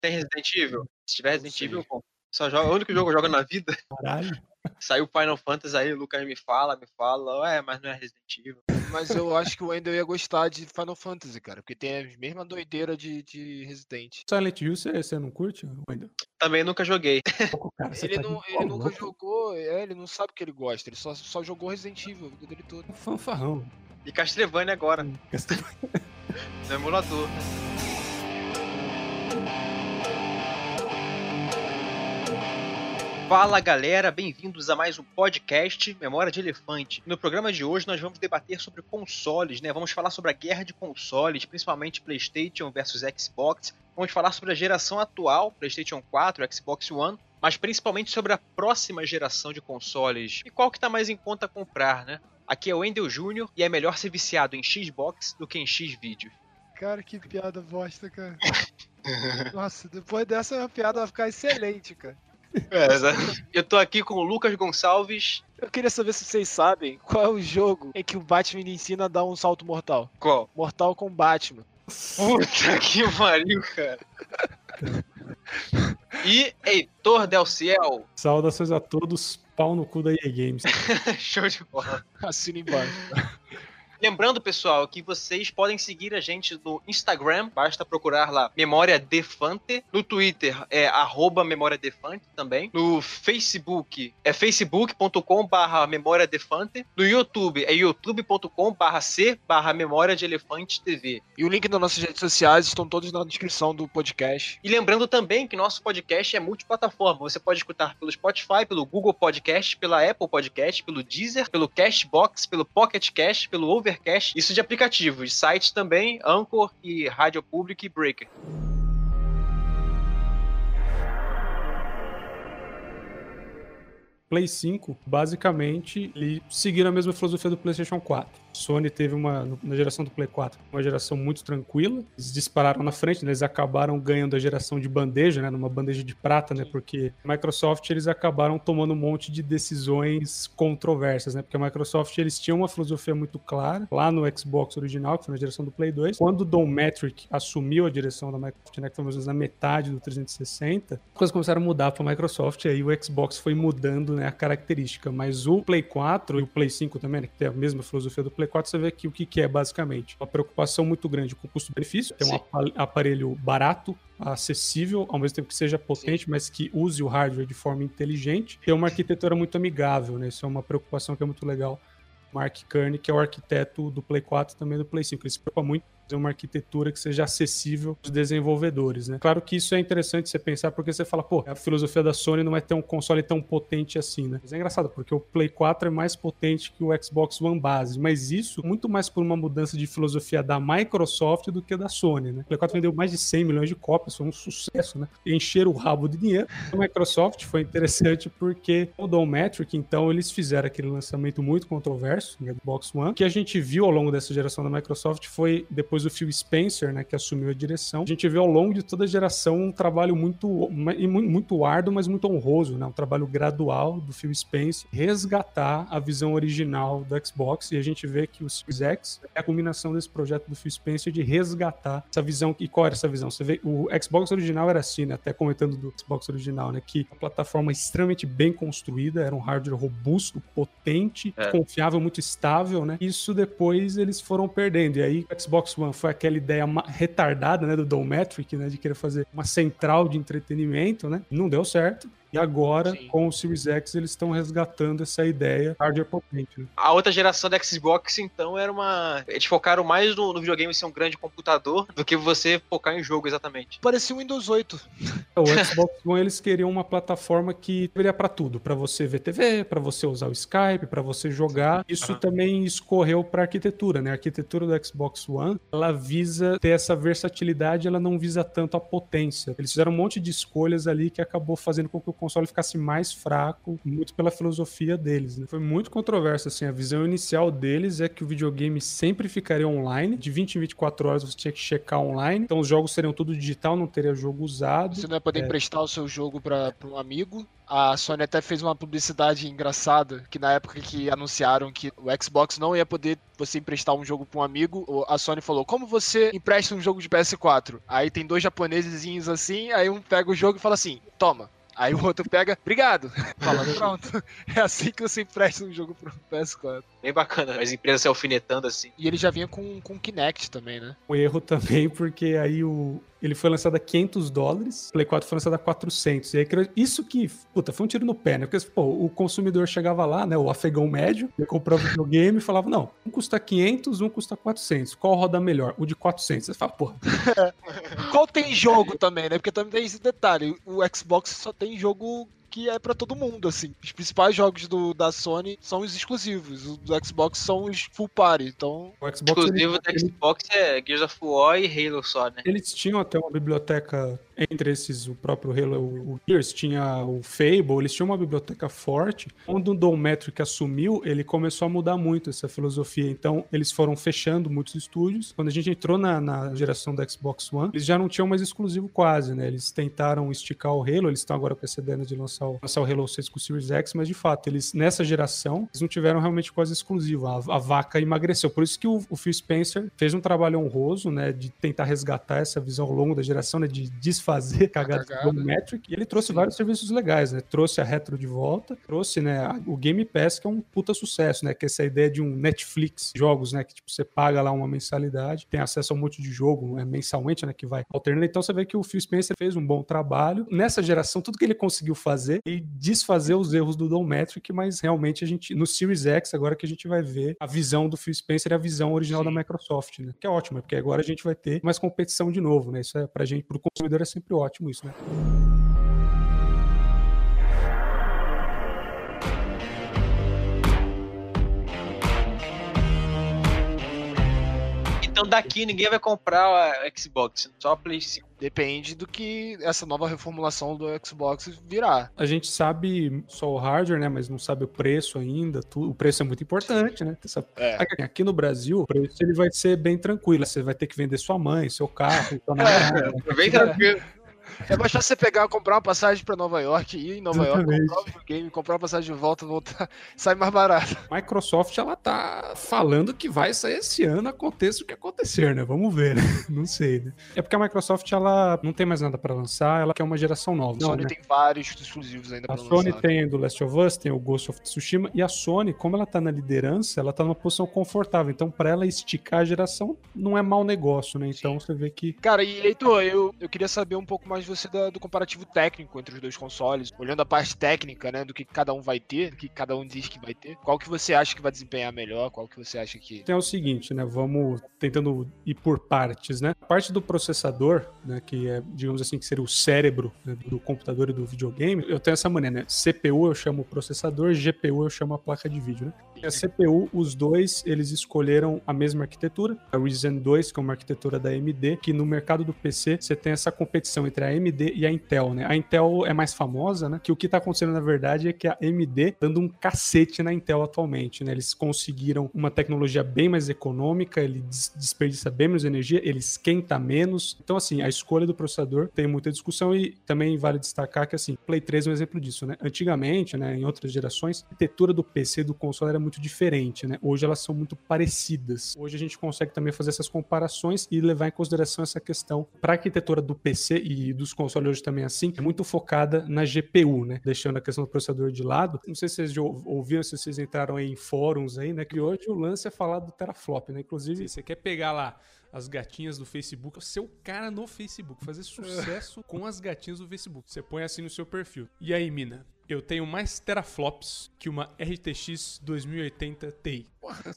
Tem Resident Evil? Se tiver Resident Evil, bom. Só joga, o único jogo que eu jogo na vida. Caralho. Saiu Final Fantasy aí, o Lucas me fala, me fala, ué, mas não é Resident Evil. Mas eu acho que o Wendel ia gostar de Final Fantasy, cara, porque tem a mesma doideira de, de Resident. Silent Hill, você, você não curte, Wendel? Também nunca joguei. Cara, Ele, tá não, ele nunca louco. jogou, é, ele não sabe o que ele gosta, ele só, só jogou Resident Evil a vida dele toda. Um Fanfarrão. E Castlevania agora, no emulador. Fala galera, bem-vindos a mais um podcast Memória de Elefante. No programa de hoje nós vamos debater sobre consoles, né? Vamos falar sobre a guerra de consoles, principalmente PlayStation versus Xbox. Vamos falar sobre a geração atual, PlayStation 4, Xbox One, mas principalmente sobre a próxima geração de consoles e qual que tá mais em conta comprar, né? Aqui é o Wendel Júnior e é melhor ser viciado em Xbox do que em X-Vídeo. Cara, que piada bosta, cara. Nossa, depois dessa piada vai ficar excelente, cara. Eu tô aqui com o Lucas Gonçalves. Eu queria saber se vocês sabem qual é o jogo em que o Batman ensina a dar um salto mortal. Qual? Mortal com Batman. Puta que pariu, cara. E Heitor Del Ciel. Saudações a todos, pau no cu da EA Games. Show de bola. Assina embaixo. Lembrando, pessoal, que vocês podem seguir a gente no Instagram, basta procurar lá Memória Defante. No Twitter é arroba Memória Defante também. No Facebook é facebook.com barra Memória Defante. No YouTube é youtube.com barra C barra Memória de Elefante TV. E o link das nossas redes sociais estão todos na descrição do podcast. E lembrando também que nosso podcast é multiplataforma. Você pode escutar pelo Spotify, pelo Google Podcast, pela Apple Podcast, pelo Deezer, pelo Cashbox, pelo Pocket Cast, pelo Overcast. Isso de aplicativos. Sites também, Anchor e Rádio Public e Breaker. Play 5, basicamente, ele a mesma filosofia do PlayStation 4. Sony teve uma, na geração do Play 4, uma geração muito tranquila. Eles dispararam na frente, né? eles acabaram ganhando a geração de bandeja, né? Numa bandeja de prata, né? Porque a Microsoft, eles acabaram tomando um monte de decisões controversas, né? Porque a Microsoft, eles tinham uma filosofia muito clara lá no Xbox original, que foi na geração do Play 2. Quando o Don Matrick assumiu a direção da Microsoft, né? Que foi mais ou menos na metade do 360, as coisas começaram a mudar para a Microsoft, e aí o Xbox foi mudando né, a característica. Mas o Play 4 e o Play 5 também, né, que tem a mesma filosofia do Play 4, você vê que o que, que é basicamente uma preocupação muito grande com o custo-benefício, ter um Sim. apa- aparelho barato, acessível, ao mesmo tempo que seja potente, mas que use o hardware de forma inteligente, ter uma arquitetura muito amigável, né? Isso é uma preocupação que é muito legal. Mark Kearney, que é o arquiteto do Play 4 e também do Play 5. Ele se preocupa muito fazer uma arquitetura que seja acessível aos desenvolvedores, né? Claro que isso é interessante você pensar, porque você fala, pô, a filosofia da Sony não é ter um console tão potente assim, né? Mas é engraçado, porque o Play 4 é mais potente que o Xbox One base, mas isso muito mais por uma mudança de filosofia da Microsoft do que da Sony, né? O Play 4 vendeu mais de 100 milhões de cópias, foi um sucesso, né? Encheram o rabo de dinheiro. A Microsoft foi interessante porque o Don Metric, então, eles fizeram aquele lançamento muito controverso no Xbox One, que a gente viu ao longo dessa geração da Microsoft foi depois do Phil Spencer, né, que assumiu a direção. A gente viu ao longo de toda a geração um trabalho muito, mu- muito árduo, mas muito honroso, né? Um trabalho gradual do Phil Spencer resgatar a visão original do Xbox e a gente vê que o Series X é a combinação desse projeto do Phil Spencer de resgatar essa visão. E qual era essa visão? Você vê, o Xbox original era assim, né? Até comentando do Xbox original, né? Que a plataforma extremamente bem construída, era um hardware robusto, potente, É. confiável, muito estável, né? Isso depois eles foram perdendo. E aí o Xbox One foi aquela ideia retardada, né? Do Don Metric, né? De querer fazer uma central de entretenimento, né? Não deu certo. E agora, Sim. com o Series X, eles estão resgatando essa ideia hardware potente, né? A outra geração da Xbox, então, era uma. Eles focaram mais no, no videogame ser um grande computador do que você focar em jogo exatamente. Parecia o Windows 8. O Xbox One eles queriam uma plataforma que seria para tudo, para você ver TV, para você usar o Skype, para você jogar. Isso Aham. também escorreu para arquitetura, né? A arquitetura do Xbox One, ela visa ter essa versatilidade, ela não visa tanto a potência. Eles fizeram um monte de escolhas ali que acabou fazendo com que o console ficasse mais fraco, muito pela filosofia deles. Né? Foi muito controverso, assim, a visão inicial deles é que o videogame sempre ficaria online, de 20 em 24 horas você tinha que checar online, então os jogos seriam tudo digital, não teria jogo usado. Você não ia poder é. emprestar o seu jogo para um amigo. A Sony até fez uma publicidade engraçada, que na época que anunciaram que o Xbox não ia poder você emprestar um jogo para um amigo, a Sony falou: "Como você empresta um jogo de PS4?" Aí tem dois japonesezinhos assim, aí um pega o jogo e fala assim: "Toma, Aí o outro pega, obrigado. Fala, pronto. É assim que você empresta um jogo pro PS4. Bem bacana, as empresas se alfinetando assim. E ele já vinha com, com Kinect também, né? O erro também, porque aí o, ele foi lançado a 500 dólares, o Play 4 foi lançado a 400. E aí, isso que, puta, foi um tiro no pé, né? Porque, pô, o consumidor chegava lá, né, o afegão médio, ele comprava o videogame e falava, não, um custa 500, um custa 400. Qual roda melhor? O de 400. Você fala, porra. Qual tem jogo também, né? Porque também tem esse detalhe, o Xbox só tem jogo que é para todo mundo, assim. Os principais jogos do, da Sony são os exclusivos, os do Xbox são os full party, então... O Xbox, exclusivo ele, do Xbox é Gears of War e Halo só, né? Eles tinham até uma biblioteca entre esses, o próprio Halo, o Gears, tinha o Fable, eles tinham uma biblioteca forte. Quando o Don Metric assumiu, ele começou a mudar muito essa filosofia. Então, eles foram fechando muitos estúdios. Quando a gente entrou na, na geração da Xbox One, eles já não tinham mais exclusivo quase, né? Eles tentaram esticar o Halo, eles estão agora com essa ideia de lançar o, lançar o Halo 6 com o Series X, mas de fato, eles nessa geração, eles não tiveram realmente quase exclusivo. A, a vaca emagreceu. Por isso que o, o Phil Spencer fez um trabalho honroso, né, de tentar resgatar essa visão ao longo da geração, né, de desfazer fazer cagada do Metric. E ele trouxe Sim. vários serviços legais, né? Trouxe a Retro de volta, trouxe, né, o Game Pass, que é um puta sucesso, né? Que é essa ideia de um Netflix jogos, né? Que tipo, você paga lá uma mensalidade, tem acesso a um monte de jogo né, mensalmente, né? Que vai alternando. Então você vê que o Phil Spencer fez um bom trabalho. Nessa geração, tudo que ele conseguiu fazer e desfazer os erros do Dom Metric, mas realmente a gente, no Series X, agora que a gente vai ver a visão do Phil Spencer e a visão original Sim. da Microsoft, né? Que é ótimo, porque agora a gente vai ter mais competição de novo, né? Isso é pra gente, pro consumidor é sempre ótimo isso, né? Daqui ninguém vai comprar a Xbox, só a Play 5. Depende do que essa nova reformulação do Xbox virá. A gente sabe só o hardware, né? Mas não sabe o preço ainda. O preço é muito importante, né? É. Aqui no Brasil, o preço ele vai ser bem tranquilo. Você vai ter que vender sua mãe, seu carro, sua namorada. É, bem tranquilo. É mais fácil você pegar, comprar uma passagem pra Nova York, ir em Nova Exatamente. York, comprar um game, comprar uma passagem de volta, voltar, sai mais barato. Microsoft, ela tá falando que vai sair esse ano, aconteça o que acontecer, né? Vamos ver, né? Não sei, né? É porque a Microsoft, ela não tem mais nada pra lançar, ela quer uma geração nova. A Sony né? tem vários exclusivos ainda pra lançar. A Sony tem do Last of Us, tem o Ghost of Tsushima, e a Sony, como ela tá na liderança, ela tá numa posição confortável. Então, pra ela esticar a geração, não é mau negócio, né? Então, Sim. você vê que... Cara, e Heitor, eu, eu queria saber um pouco mais de você da, do comparativo técnico entre os dois consoles, olhando a parte técnica, né, do que cada um vai ter, do que cada um diz que vai ter. Qual que você acha que vai desempenhar melhor? Qual que você acha que É o seguinte, né, vamos tentando ir por partes, né? A parte do processador, né, que é, digamos assim, que seria o cérebro né, do computador e do videogame, eu tenho essa maneira, né? CPU eu chamo processador, GPU eu chamo a placa de vídeo, né? E a CPU, os dois, eles escolheram a mesma arquitetura, a Ryzen 2, que é uma arquitetura da AMD, que no mercado do PC você tem essa competição entre a AMD e a Intel, né? A Intel é mais famosa, né? Que o que tá acontecendo na verdade é que a AMD dando um cacete na Intel atualmente, né? Eles conseguiram uma tecnologia bem mais econômica, ele desperdiça bem menos energia, ele esquenta menos. Então, assim, a escolha do processador tem muita discussão e também vale destacar que, assim, Play 3 é um exemplo disso, né? Antigamente, né, em outras gerações, a arquitetura do PC do console era muito diferente, né? Hoje elas são muito parecidas. Hoje a gente consegue também fazer essas comparações e levar em consideração essa questão para a arquitetura do PC e dos consoles hoje também assim, é muito focada na GPU, né? Deixando a questão do processador de lado. Não sei se vocês ouviram, se vocês entraram aí em fóruns aí, né? Que hoje o lance é falar do teraflop, né? Inclusive, você quer pegar lá as gatinhas do Facebook, seu cara no Facebook, fazer sucesso com as gatinhas do Facebook. Você põe assim no seu perfil. E aí, mina? Eu tenho mais teraflops que uma RTX 2080 Ti. Porra,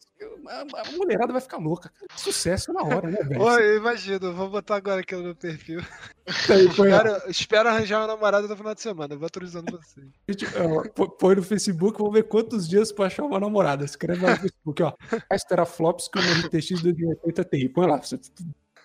a mulherada vai ficar louca. Sucesso na hora, né, velho? Oi, imagino. Vou botar agora aqui no meu perfil. Aí, espero, espero, arranjar uma namorada no final de semana. Vou atualizando você. Põe no Facebook, vou ver quantos dias pra achar uma namorada. Escreve lá no Facebook, ó. Mais teraflops que uma RTX 2080 Ti. Põe lá.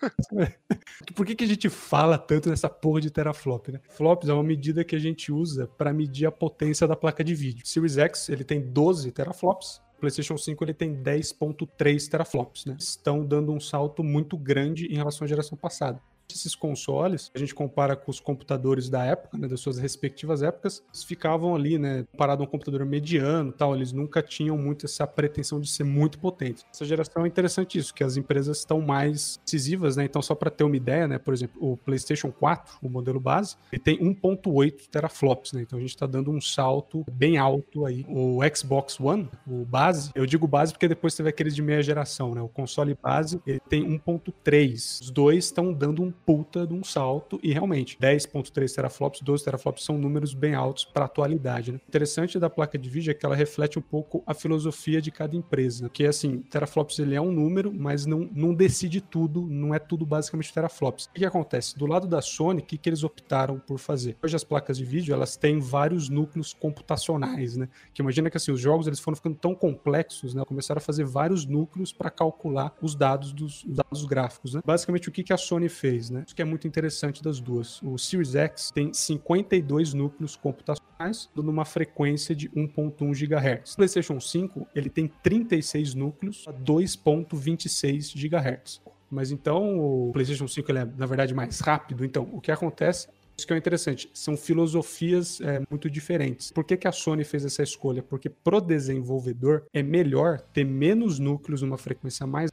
Por que, que a gente fala tanto nessa porra de teraflop, né? Flops é uma medida que a gente usa para medir a potência da placa de vídeo. Series X, ele tem 12 teraflops, PlayStation 5 ele tem 10.3 teraflops, né? Estão dando um salto muito grande em relação à geração passada esses consoles, a gente compara com os computadores da época, né, das suas respectivas épocas, eles ficavam ali, né, comparado a um computador mediano, tal, eles nunca tinham muito essa pretensão de ser muito potentes. Essa geração é interessante isso, que as empresas estão mais decisivas, né? Então só para ter uma ideia, né, por exemplo, o PlayStation 4, o modelo base, ele tem 1.8 teraflops, né? Então a gente está dando um salto bem alto aí. O Xbox One, o base, eu digo base porque depois teve aqueles de meia geração, né? O console base, ele tem 1.3. Os dois estão dando um puta de um salto e realmente 10.3 teraflops, 12 teraflops são números bem altos para atualidade. Né? O interessante da placa de vídeo é que ela reflete um pouco a filosofia de cada empresa, que é assim, teraflops ele é um número, mas não, não decide tudo, não é tudo basicamente teraflops. O que, que acontece? Do lado da Sony, o que, que eles optaram por fazer? Hoje as placas de vídeo, elas têm vários núcleos computacionais, né? Que imagina que assim, os jogos eles foram ficando tão complexos, né? Começaram a fazer vários núcleos para calcular os dados dos os dados gráficos, né? Basicamente o que, que a Sony fez? Né? Isso que é muito interessante das duas. O Series X tem 52 núcleos computacionais, numa frequência de 1.1 GHz. O PlayStation 5, ele tem 36 núcleos a 2.26 GHz. Mas então o PlayStation 5 ele é, na verdade, mais rápido. Então, o que acontece isso que é interessante, são filosofias é, muito diferentes. Por que, que a Sony fez essa escolha? Porque pro desenvolvedor é melhor ter menos núcleos numa frequência mais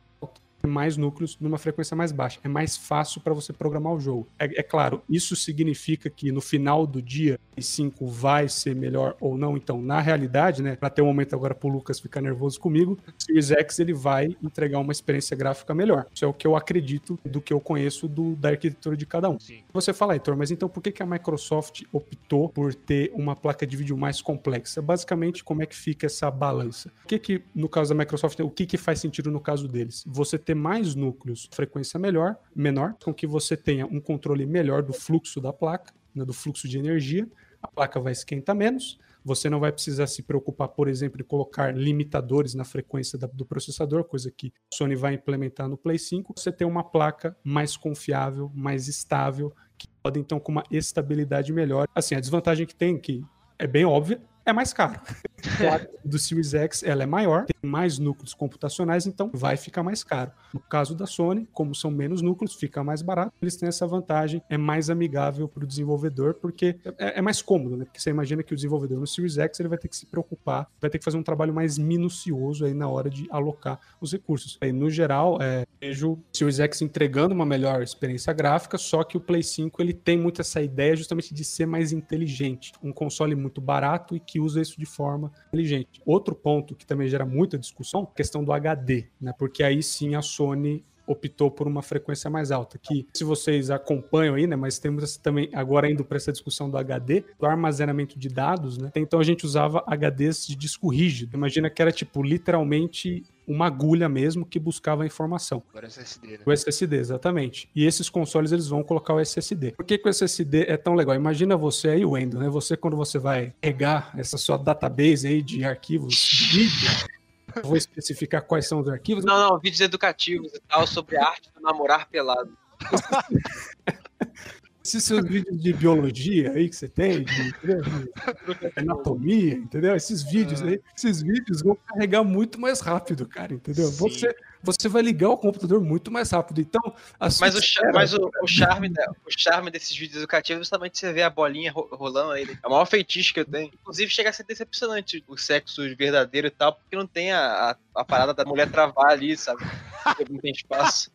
mais núcleos numa frequência mais baixa. É mais fácil para você programar o jogo. É, é, claro, isso significa que no final do dia, 5 vai ser melhor ou não. Então, na realidade, né, para ter um momento agora pro Lucas ficar nervoso comigo, o Series X ele vai entregar uma experiência gráfica melhor. Isso é o que eu acredito do que eu conheço do, da arquitetura de cada um. Sim. Você fala, Heitor, mas então por que, que a Microsoft optou por ter uma placa de vídeo mais complexa? Basicamente, como é que fica essa balança? O que que, no caso da Microsoft, o que que faz sentido no caso deles? Você ter mais núcleos, frequência melhor, menor, com que você tenha um controle melhor do fluxo da placa, né, do fluxo de energia, a placa vai esquentar menos, você não vai precisar se preocupar, por exemplo, em colocar limitadores na frequência da, do processador, coisa que a Sony vai implementar no Play 5. Você tem uma placa mais confiável, mais estável, que pode então com uma estabilidade melhor. Assim, a desvantagem que tem, que é bem óbvia, é mais caro. do Series X ela é maior, tem mais núcleos computacionais, então vai ficar mais caro. No caso da Sony, como são menos núcleos, fica mais barato. Eles têm essa vantagem, é mais amigável para o desenvolvedor, porque é, é, mais cômodo, né? Porque você imagina que o desenvolvedor no Series X ele vai ter que se preocupar, vai ter que fazer um trabalho mais minucioso aí na hora de alocar os recursos. Aí, no geral, é, vejo o Series X entregando uma melhor experiência gráfica, só que o Play 5 ele tem muito essa ideia justamente de ser mais inteligente, um console muito barato e que usa isso de forma inteligente. Outro ponto que também gera muita discussão, questão do HD, né? Porque aí sim a Sony optou por uma frequência mais alta, que se vocês acompanham aí, né, mas temos também agora indo para essa discussão do HD, do armazenamento de dados, né? Então a gente usava HDs de disco rígido. Imagina que era tipo literalmente uma agulha mesmo que buscava a informação. O SSD, né? O SSD, exatamente. E esses consoles eles vão colocar o SSD. Por que, que o SSD é tão legal? Imagina você aí, Wendel, né? Você quando você vai pegar essa sua database aí de arquivos de vídeo, vou especificar quais são os arquivos. Não, não, vídeos educativos e tal sobre a arte do namorar pelado. esses seus vídeos de biologia aí que você tem, de, de anatomia, entendeu? Esses vídeos aí, esses vídeos vão carregar muito mais rápido, cara, entendeu? Você, você vai ligar o computador muito mais rápido. Então, mas, o, mas o, o, charme, o charme desses vídeos educativos é justamente você ver a bolinha rolando aí. É o maior feitiço que eu tenho. Inclusive, chega a ser decepcionante o sexo verdadeiro e tal, porque não tem a, a, a parada da mulher travar ali, sabe? Não tem espaço.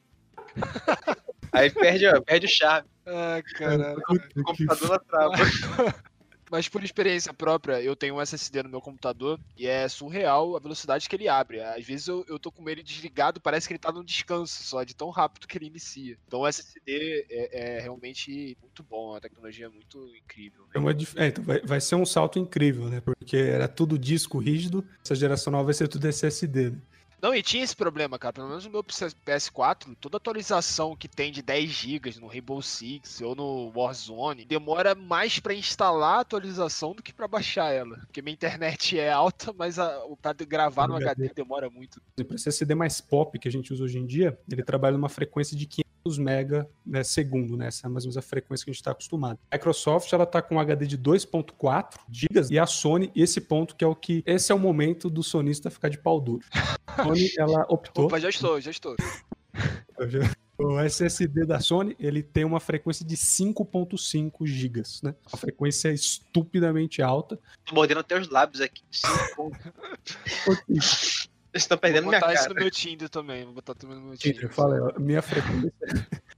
Aí perde, perde o charme. Ah, caralho. O computador na trava. Mas por experiência própria, eu tenho um SSD no meu computador e é surreal a velocidade que ele abre. Às vezes eu, eu tô com ele desligado, parece que ele tá no descanso só, de tão rápido que ele inicia. Então o SSD é, é realmente muito bom, a tecnologia é muito incrível. Né? É uma, é, então vai, vai ser um salto incrível, né? Porque era tudo disco rígido, essa geração nova vai ser tudo SSD. Né? Não, e tinha esse problema, cara. Pelo menos no meu PS4, toda atualização que tem de 10 GB no Rainbow Six ou no Warzone demora mais para instalar a atualização do que para baixar ela. Porque minha internet é alta, mas a, pra gravar no HD demora muito. Para esse CD mais pop que a gente usa hoje em dia, ele trabalha numa frequência de 500 MB né, segundo, né? Essa é mais ou menos a frequência que a gente está acostumado. A Microsoft ela está com um HD de 2.4 GB e a Sony, esse ponto que é o que esse é o momento do sonista ficar de pau duro. Sony ela optou. Opa, já estou, já estou. O SSD da Sony, ele tem uma frequência de 5.5 GB, né? Uma frequência estupidamente alta. Tô mordendo até os lábios aqui. Vocês estão perdendo Vou minha botar cara. isso no meu Tinder também. Vou botar também no meu Tinder. Tinder, fala, minha frequência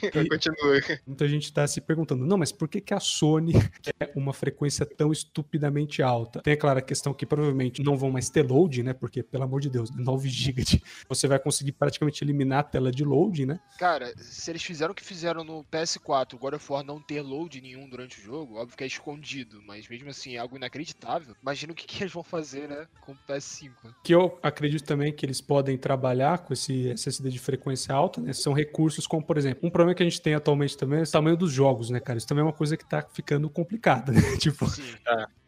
Continua. Muita gente está se perguntando, não, mas por que, que a Sony quer uma frequência tão estupidamente alta? Tem, é claro, a questão que provavelmente não vão mais ter load, né? Porque, pelo amor de Deus, 9 GB de... você vai conseguir praticamente eliminar a tela de load, né? Cara, se eles fizeram o que fizeram no PS4, God of War não ter load nenhum durante o jogo, óbvio que é escondido, mas mesmo assim é algo inacreditável. Imagina o que, que eles vão fazer, né, com o PS5. Que eu acredito também que eles podem trabalhar com esse SSD de frequência alta, né? São recursos como, por exemplo, um problema que a gente tem atualmente também é o tamanho dos jogos, né, cara? Isso também é uma coisa que tá ficando complicada, né? Tipo, Sim.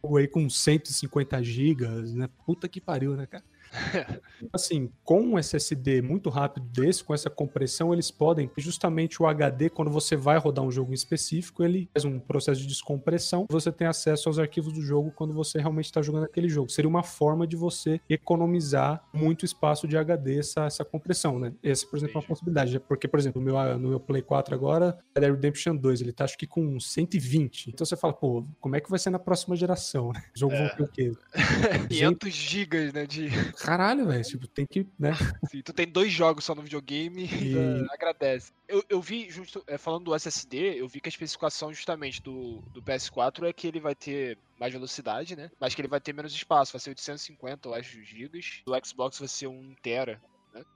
jogo aí com 150 gigas, né? Puta que pariu, né, cara? assim, com um SSD muito rápido desse, com essa compressão, eles podem, justamente o HD, quando você vai rodar um jogo em específico, ele faz um processo de descompressão, você tem acesso aos arquivos do jogo quando você realmente está jogando aquele jogo. Seria uma forma de você economizar muito espaço de HD, essa, essa compressão, né? Essa, por exemplo, é uma possibilidade, porque, por exemplo, no meu, no meu Play 4 agora, Red Dead Redemption 2, ele tá acho que com 120. Então você fala, pô, como é que vai ser na próxima geração, né? O jogo É. vai ter o quê? 500 gigas, né, de... Caralho, velho, tipo, tem que, né? Sim, tu tem dois jogos só no videogame e ainda agradece. Eu, eu vi, justo, é, falando do SSD, eu vi que a especificação justamente do, do PS4 é que ele vai ter mais velocidade, né? Mas que ele vai ter menos espaço, vai ser 850, eu acho, gigas. Do Xbox vai ser 1 tera.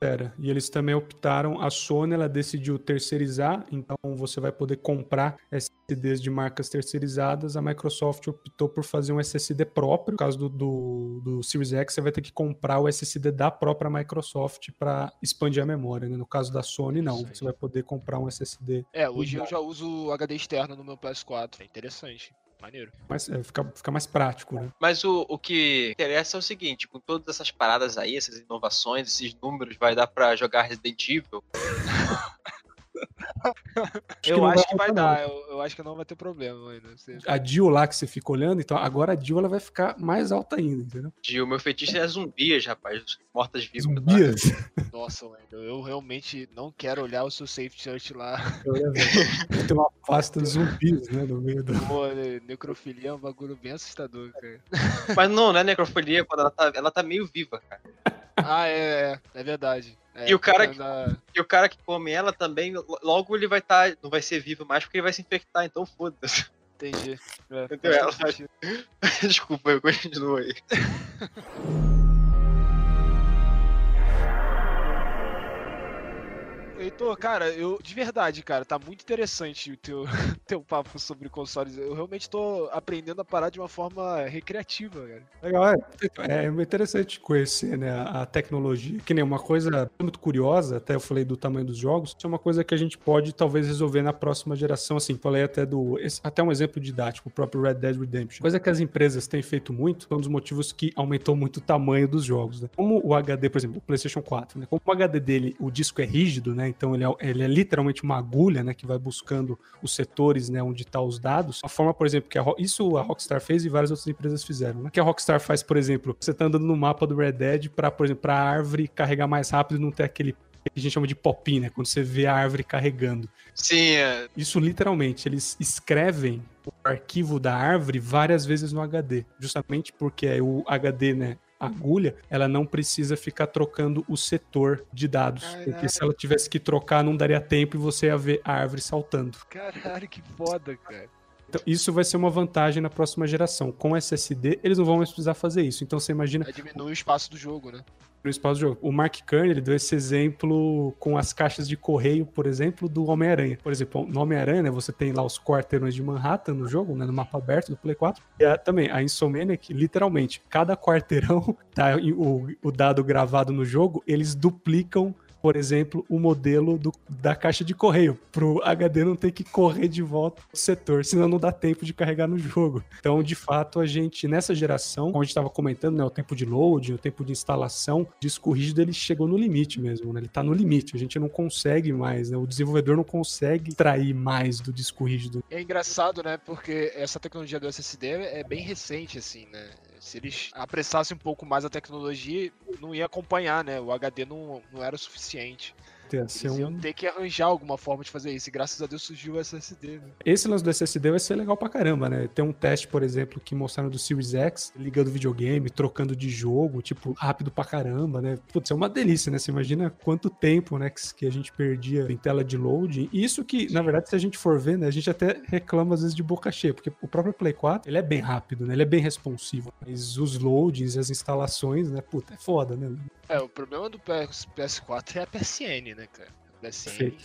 Pera, e eles também optaram, a Sony ela decidiu terceirizar, então você vai poder comprar SSDs de marcas terceirizadas. A Microsoft optou por fazer um SSD próprio. No caso do, do, do Series X, você vai ter que comprar o SSD da própria Microsoft para expandir a memória. Né? No caso da Sony, não. Você vai poder comprar um SSD. É, hoje eu já uso HD externo no meu PS4. É interessante. Maneiro. Mas é, fica, fica mais prático, né? Mas o, o que interessa é o seguinte, com todas essas paradas aí, essas inovações, esses números, vai dar pra jogar Resident Evil? eu acho que vai dar, eu, eu acho que não vai ter problema ainda. Você- A Dio lá que você fica olhando, então agora a Dio ela vai ficar mais alta ainda, entendeu? De, o meu fetiche é zumbias, rapaz, mortas-vivas. tá? Zumbias. Nossa, Wendel, eu realmente não quero olhar o seu safe search lá. Tem uma pasta de zumbis, né, no meio do... Pô, né, necrofilia é um bagulho bem assustador, cara. Mas não, não é necrofilia quando ela tá, ela tá meio viva, cara. Ah, é, é, é verdade. É, E o cara a- E o cara que come ela também, lo- logo ele vai estar, não vai ser vivo mais porque ele vai se infectar, então foda-se. Entendi. É, Entendeu? Ela. Desculpa, eu continuo aí. Heitor, cara, eu de verdade, cara, tá muito interessante o teu, teu papo sobre consoles. Eu realmente tô aprendendo a parar de uma forma recreativa, cara. Legal, é. É interessante conhecer né, a tecnologia. Que nem uma coisa muito curiosa, até eu falei do tamanho dos jogos, isso é uma coisa que a gente pode talvez resolver na próxima geração. Assim, falei até do. até um exemplo didático, o próprio Red Dead Redemption. Coisa que as empresas têm feito muito, um dos motivos que aumentou muito o tamanho dos jogos. Né? Como o HD, por exemplo, o PlayStation 4, né? Como o HD dele, o disco é rígido, né? Então ele é, ele é literalmente uma agulha, né? Que vai buscando os setores, né? Onde tá os dados. A forma, por exemplo, que a, isso a Rockstar fez e várias outras empresas fizeram. Né? Que a Rockstar faz, por exemplo, você tá andando no mapa do Red Dead para, por exemplo, para a árvore carregar mais rápido e não ter aquele que a gente chama de pop né? Quando você vê a árvore carregando. Sim, é, Isso literalmente, eles escrevem o arquivo da árvore várias vezes no HD, justamente porque o HD, né, agulha, ela não precisa ficar trocando o setor de dados, porque Caraca. se ela tivesse que trocar não daria tempo e você ia ver a árvore saltando. Caralho, que foda, cara. Então, isso vai ser uma vantagem na próxima geração. Com SSD, eles não vão mais precisar fazer isso. Então você imagina Aí diminui o espaço do jogo, né? no espaço do jogo. O Mark Kern, ele deu esse exemplo com as caixas de correio, por exemplo, do Homem-Aranha. Por exemplo, no Homem-Aranha, né, você tem lá os quarteirões de Manhattan no jogo, né, no mapa aberto do Play 4. E a- também, a Insomniac, literalmente, cada quarteirão, tá, o, o dado gravado no jogo, eles duplicam por exemplo, o modelo do, da caixa de correio, pro HD não ter que correr de volta pro setor, senão não dá tempo de carregar no jogo. Então, de fato, a gente, nessa geração, como a gente estava comentando, né, o tempo de load, o tempo de instalação, o disco rígido ele chegou no limite mesmo, né? Ele tá no limite, a gente não consegue mais, né? O desenvolvedor não consegue extrair mais do disco rígido. É engraçado, né? Porque essa tecnologia do SSD é bem recente, assim, né? Se eles apressassem um pouco mais a tecnologia, não ia acompanhar, né? O HD não, não era o suficiente. Eles iam um... ter que arranjar alguma forma de fazer isso. E graças a Deus surgiu o SSD. Né? Esse lance do SSD vai ser legal pra caramba, né? Tem um teste, por exemplo, que mostraram do Series X, ligando videogame, trocando de jogo, tipo, rápido pra caramba, né? Putz, é uma delícia, né? Você imagina quanto tempo, né, que a gente perdia em tela de loading. Isso que, na verdade, se a gente for ver, né, a gente até reclama às vezes de boca cheia, porque o próprio Play 4, ele é bem rápido, né? Ele é bem responsivo. Mas os loadings, as instalações, né? Puta, é foda, né? É, o problema do PS, PS4 é a PSN, né, cara?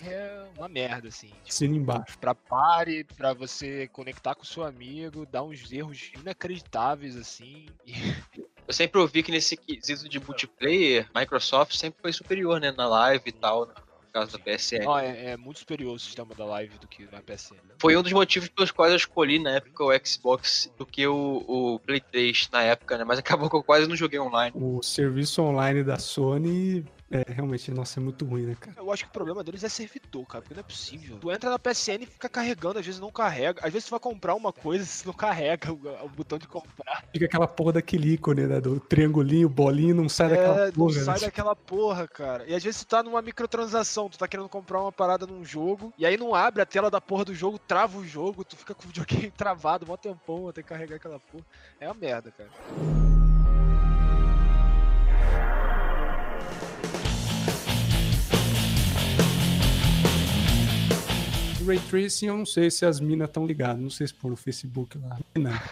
É uma merda, assim. Tipo, embaixo. Pra pare, pra você conectar com o seu amigo, dá uns erros inacreditáveis, assim. Eu sempre ouvi que nesse quesito de multiplayer, Microsoft sempre foi superior, né? Na live e tal, né? no caso da PSN. Não, é, é, muito superior o sistema da live do que na PSN. Foi um dos motivos pelos quais eu escolhi na época o Xbox do que o, o Play 3 na época, né? Mas acabou que eu quase não joguei online. O serviço online da Sony é, realmente, nossa, é muito ruim, né, cara? Eu acho que o problema deles é servidor, cara, porque não é possível. Tu entra na PSN e fica carregando, às vezes não carrega. Às vezes tu vai comprar uma coisa e não carrega o, o, botão de comprar. Fica aquela porra daquele ícone, né? Do triangulinho, bolinho, não sai é, daquela porra. Não sai né? daquela porra, cara. E às vezes tu tá numa microtransação, tu tá querendo comprar uma parada num jogo, e aí não abre a tela da porra do jogo, trava o jogo, tu fica com o videogame travado, mó tempão até carregar aquela porra. É uma merda, cara. Ray Tracing, eu não sei se as minas estão ligadas. Não sei se pôr no Facebook lá. Mina,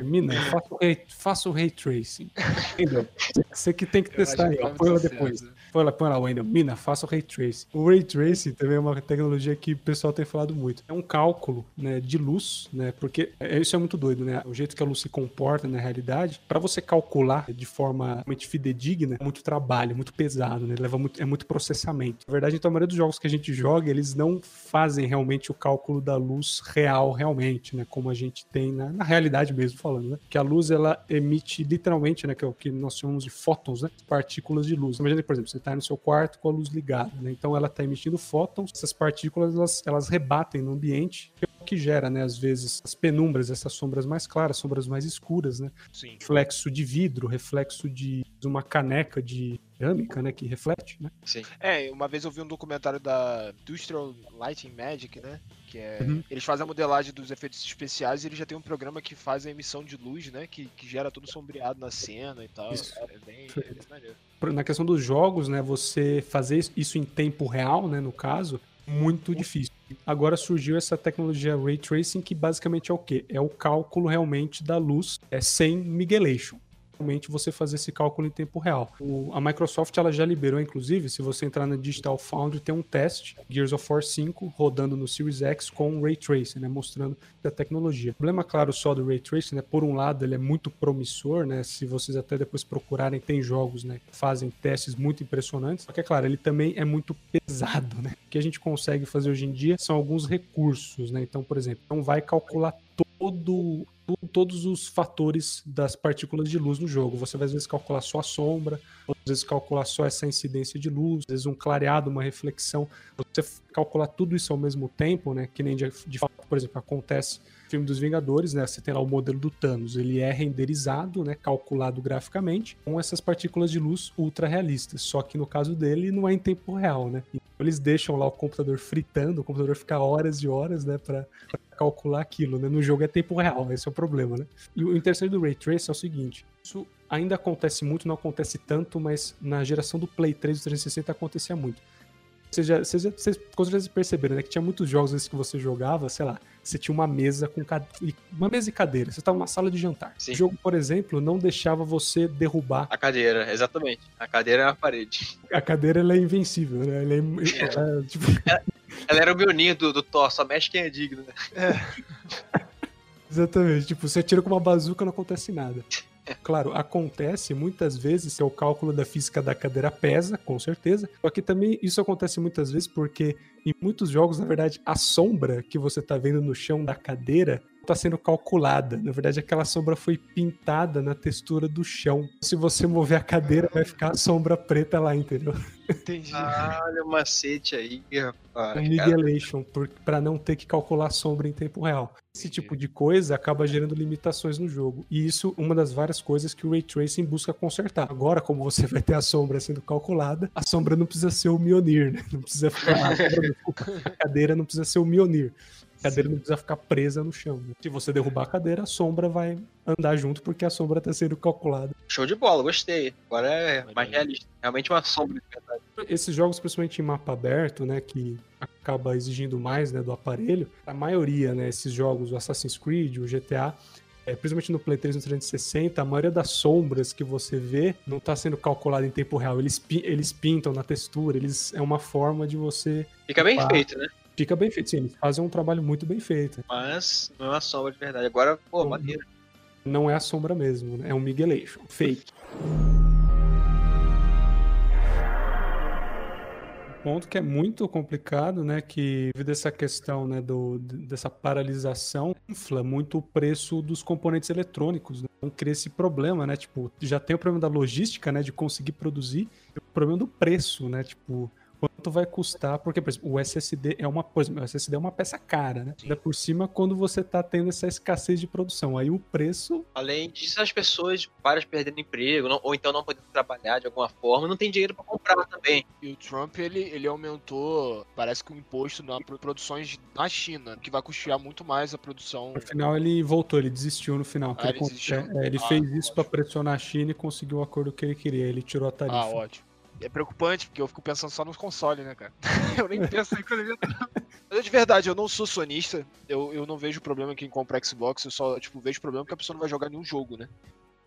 mina faça o ray, faça o ray tracing. Entendeu? Você que tem que testar aí, põe lá depois. Certo. Põe lá, põe lá, Wendel. Mina, faça o Ray Tracing. O Ray Tracing também é uma tecnologia que o pessoal tem falado muito. É um cálculo né, de luz, né? Porque é, isso é muito doido, né? O jeito que a luz se comporta na realidade, para você calcular de forma muito fidedigna, é muito trabalho, muito pesado, né? Leva muito, é muito processamento. Na verdade, então, a maioria dos jogos que a gente joga, eles não fazem realmente o cálculo da luz real, realmente, né? Como a gente tem na, na realidade mesmo falando, né? Que a luz, ela emite literalmente, né? Que é o que nós chamamos de fótons, né? Partículas de luz. Imagina, por exemplo, você está no seu quarto com a luz ligada, né? Então ela está emitindo fótons, essas partículas elas, elas rebatem no ambiente, que é o que gera, né, às vezes, as penumbras, essas sombras mais claras, sombras mais escuras, né? Sim. Reflexo de vidro, reflexo de uma caneca de cerâmica, né, que reflete, né? Sim. É, uma vez eu vi um documentário da Industrial Lighting Magic, né? Que é. Uhum. Eles fazem a modelagem dos efeitos especiais e eles já tem um programa que faz a emissão de luz, né? Que, que gera tudo sombreado na cena e tal. Isso. É bem, é bem maneiro. Na questão dos jogos, né? Você fazer isso em tempo real, né? No caso, muito difícil. Agora surgiu essa tecnologia Ray Tracing, que basicamente é o quê? É o cálculo realmente da luz é sem miguelation realmente você fazer esse cálculo em tempo real. O, a Microsoft ela já liberou, inclusive, se você entrar na Digital Foundry, tem um teste, Gears of War 5, rodando no Series X com Ray Tracing, né, mostrando a tecnologia. O problema, claro, só do Ray Tracing, né, por um lado, ele é muito promissor, né, se vocês até depois procurarem, tem jogos, né, que fazem testes muito impressionantes, só que, é claro, ele também é muito pesado, né. O que a gente consegue fazer hoje em dia são alguns recursos, né, então, por exemplo, não vai calcular todo todos os fatores das partículas de luz no jogo. Você vai às vezes calcular só a sombra, às vezes calcular só essa incidência de luz, às vezes um clareado, uma reflexão. Você calcular tudo isso ao mesmo tempo, né? Que nem de, de fato, por exemplo, acontece no filme dos Vingadores, né? Você tem lá o modelo do Thanos, ele é renderizado, né? Calculado graficamente com essas partículas de luz ultra realistas. Só que no caso dele não é em tempo real, né? Eles deixam lá o computador fritando, o computador fica horas e horas, né? Para calcular aquilo, né? No jogo é tempo real, esse é o problema, né? E o interessante do Ray Trace é o seguinte, isso ainda acontece muito, não acontece tanto, mas na geração do Play 3 e 360 acontecia muito. Vocês, já, vocês, vocês com certeza perceberam, né? Que tinha muitos jogos que você jogava, sei lá, você tinha uma mesa com uma mesa e cadeira, você estava numa sala de jantar. Sim. O jogo, por exemplo, não deixava você derrubar a cadeira, exatamente. A cadeira é a parede. A cadeira ela é invencível, né? Ela é, é. Ela, tipo... ela, ela, era o Mjolnir do, do Thor, só mexe quem é digno, né? É. Exatamente, tipo, você atira com uma bazuca não acontece nada. Claro, acontece muitas vezes se o cálculo da física da cadeira pesa, com certeza. Só que também isso acontece muitas vezes porque em muitos jogos, na verdade, a sombra que você tá vendo no chão da cadeira está sendo calculada. Na verdade, aquela sombra foi pintada na textura do chão. Se você mover a cadeira, vai ficar a sombra preta lá, entendeu? Entendi. Ah, olha o macete aí, rapaz. É um Miguelation, para não ter que calcular a sombra em tempo real. Esse tipo de coisa acaba gerando limitações no jogo. E isso uma das várias coisas que o Ray Tracing busca consertar. Agora, como você vai ter a sombra sendo calculada, a sombra não precisa ser o Mionir, né? Não precisa ficar. a cadeira não precisa ser o Mionir. A cadeira não precisa ficar presa no chão. né? Se você derrubar a cadeira, a sombra vai andar junto porque a sombra está sendo calculada. Show de bola, gostei. Agora é mais realista. Realmente uma sombra de verdade. Esses jogos, principalmente em mapa aberto, né, que acaba exigindo mais né, do aparelho, a maioria, né, esses jogos, o Assassin's Creed, o GTA, é, principalmente no Play 3 no 360, a maioria das sombras que você vê não está sendo calculada em tempo real. Eles, eles pintam na textura, eles é uma forma de você. Fica bem feito, né? Fica bem feito, sim, eles fazem um trabalho muito bem feito. Mas não é uma sombra de verdade. Agora, pô, Uhum. maneiro. Não é a sombra mesmo, né? é um Miguelation, fake. Ponto que é muito complicado, né, que devido a essa questão, né, do, dessa paralisação, infla muito o preço dos componentes eletrônicos, né? Então cria esse problema, né, tipo, já tem o problema da logística, né, de conseguir produzir, o problema do preço, né, tipo, quanto vai custar, porque, por exemplo, o SSD é uma, por exemplo, o SSD é uma peça cara, né, ainda por cima quando você tá tendo essa escassez de produção, aí o preço Além disso, as pessoas, várias perdendo emprego, não- ou então não podendo trabalhar de alguma forma, não tem dinheiro pra comprar também. E o Trump, ele, ele aumentou, parece que o imposto na pro- produções na China, que vai custear muito mais a produção. No final ele voltou, ele desistiu no final. Ah, ele ele desistiu? é, ele Ah, fez isso pra pressionar a China e conseguiu o acordo que ele queria. Ele tirou a tarifa. Ah, ótimo. É preocupante, porque eu fico pensando só nos consoles, né, cara? Eu nem penso em economia. Mas eu, de verdade, eu não sou sonista, eu, eu não vejo problema em quem compra Xbox, eu só, tipo, vejo problema que a pessoa não vai jogar nenhum jogo, né?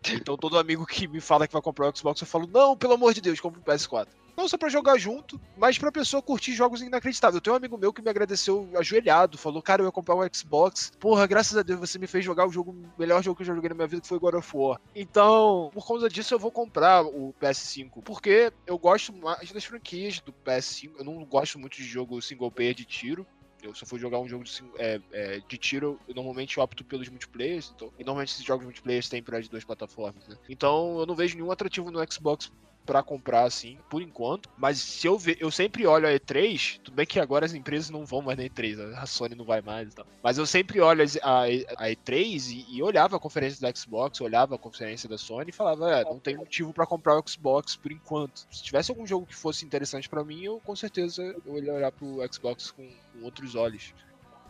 Então todo amigo que me fala que vai comprar o Xbox, eu falo, não, pelo amor de Deus, compra o PS4. Não só pra jogar junto, mas pra pessoa curtir jogos inacreditáveis. Eu tenho um amigo meu que me agradeceu ajoelhado, falou, cara, eu ia comprar um Xbox. Porra, graças a Deus você me fez jogar o jogo, o melhor jogo que eu já joguei na minha vida, que foi God of War. Então, por causa disso, eu vou comprar o PS5. Porque eu gosto mais das franquias do PS5. Eu não gosto muito de jogo single player de tiro. Eu se eu for jogar um jogo de, é, é, de tiro, eu normalmente opto pelos multiplayers. Então, e normalmente esses jogos multiplayer têm para as duas plataformas, né? Então eu não vejo nenhum atrativo no Xbox pra comprar assim, por enquanto. Mas se eu ver, eu sempre olho a E3, tudo bem que agora as empresas não vão mais na E3, a Sony não vai mais e tal. Mas eu sempre olho as- a, a E3 e, e olhava a conferência da Xbox, olhava a conferência da Sony e falava, é, não tem motivo pra comprar o Xbox por enquanto. Se tivesse algum jogo que fosse interessante pra mim, eu com certeza eu ia olhar pro Xbox com, com outros olhos.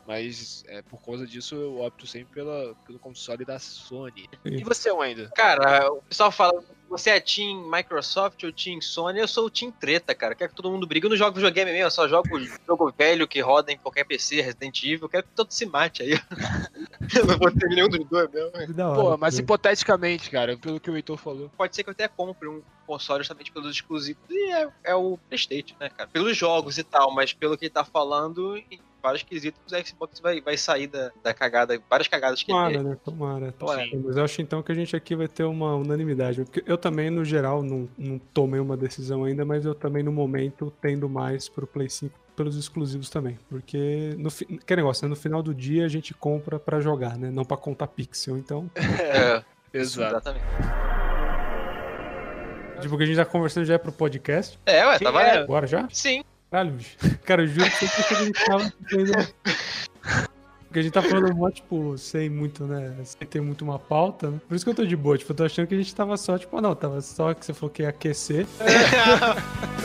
Mas é, por causa disso eu opto sempre pela, pelo console da Sony. E você, Wender? Cara, o pessoal fala, você é Team Microsoft ou Team Sony? Eu sou o Team Treta, cara. Quero que todo mundo brigue. Eu não jogo videogame mesmo, eu só jogo jogo velho que roda em qualquer PC, Resident Evil. Eu quero que todo se mate aí. eu não vou ter nenhum dos dois mesmo. Hora, Pô, mas hipoteticamente, cara, pelo que o Heitor falou. Pode ser que eu até compre um console justamente pelos exclusivos. E é, é o Playstation, né, cara? Pelos jogos e tal, mas pelo que ele tá falando, em vários quesitos, o Xbox vai, vai sair da, da cagada, várias cagadas que Tomara, ele né? Tomara. Tomara. Sim, Mas eu acho então que a gente aqui vai ter uma unanimidade. Porque eu também, no geral, não, não tomei uma decisão ainda, mas eu também, no momento, tendo mais pro Play 5 pelos exclusivos também. Porque, no fi... que negócio, né? No final do dia a gente compra pra jogar, né? Não pra contar pixel. Então, É, exatamente. tipo, o que a gente tá conversando já é pro podcast. É, ué, tá é. valendo. Agora já? Sim. Caralho, bicho. Cara, eu juro que sempre que a gente tava tendo... Porque a gente tá falando mó, tipo, sem muito, né? Sem ter muito uma pauta, né? Por isso que eu tô de boa. Tipo, eu tô achando que a gente tava só, tipo, não, tava só que você falou que ia aquecer.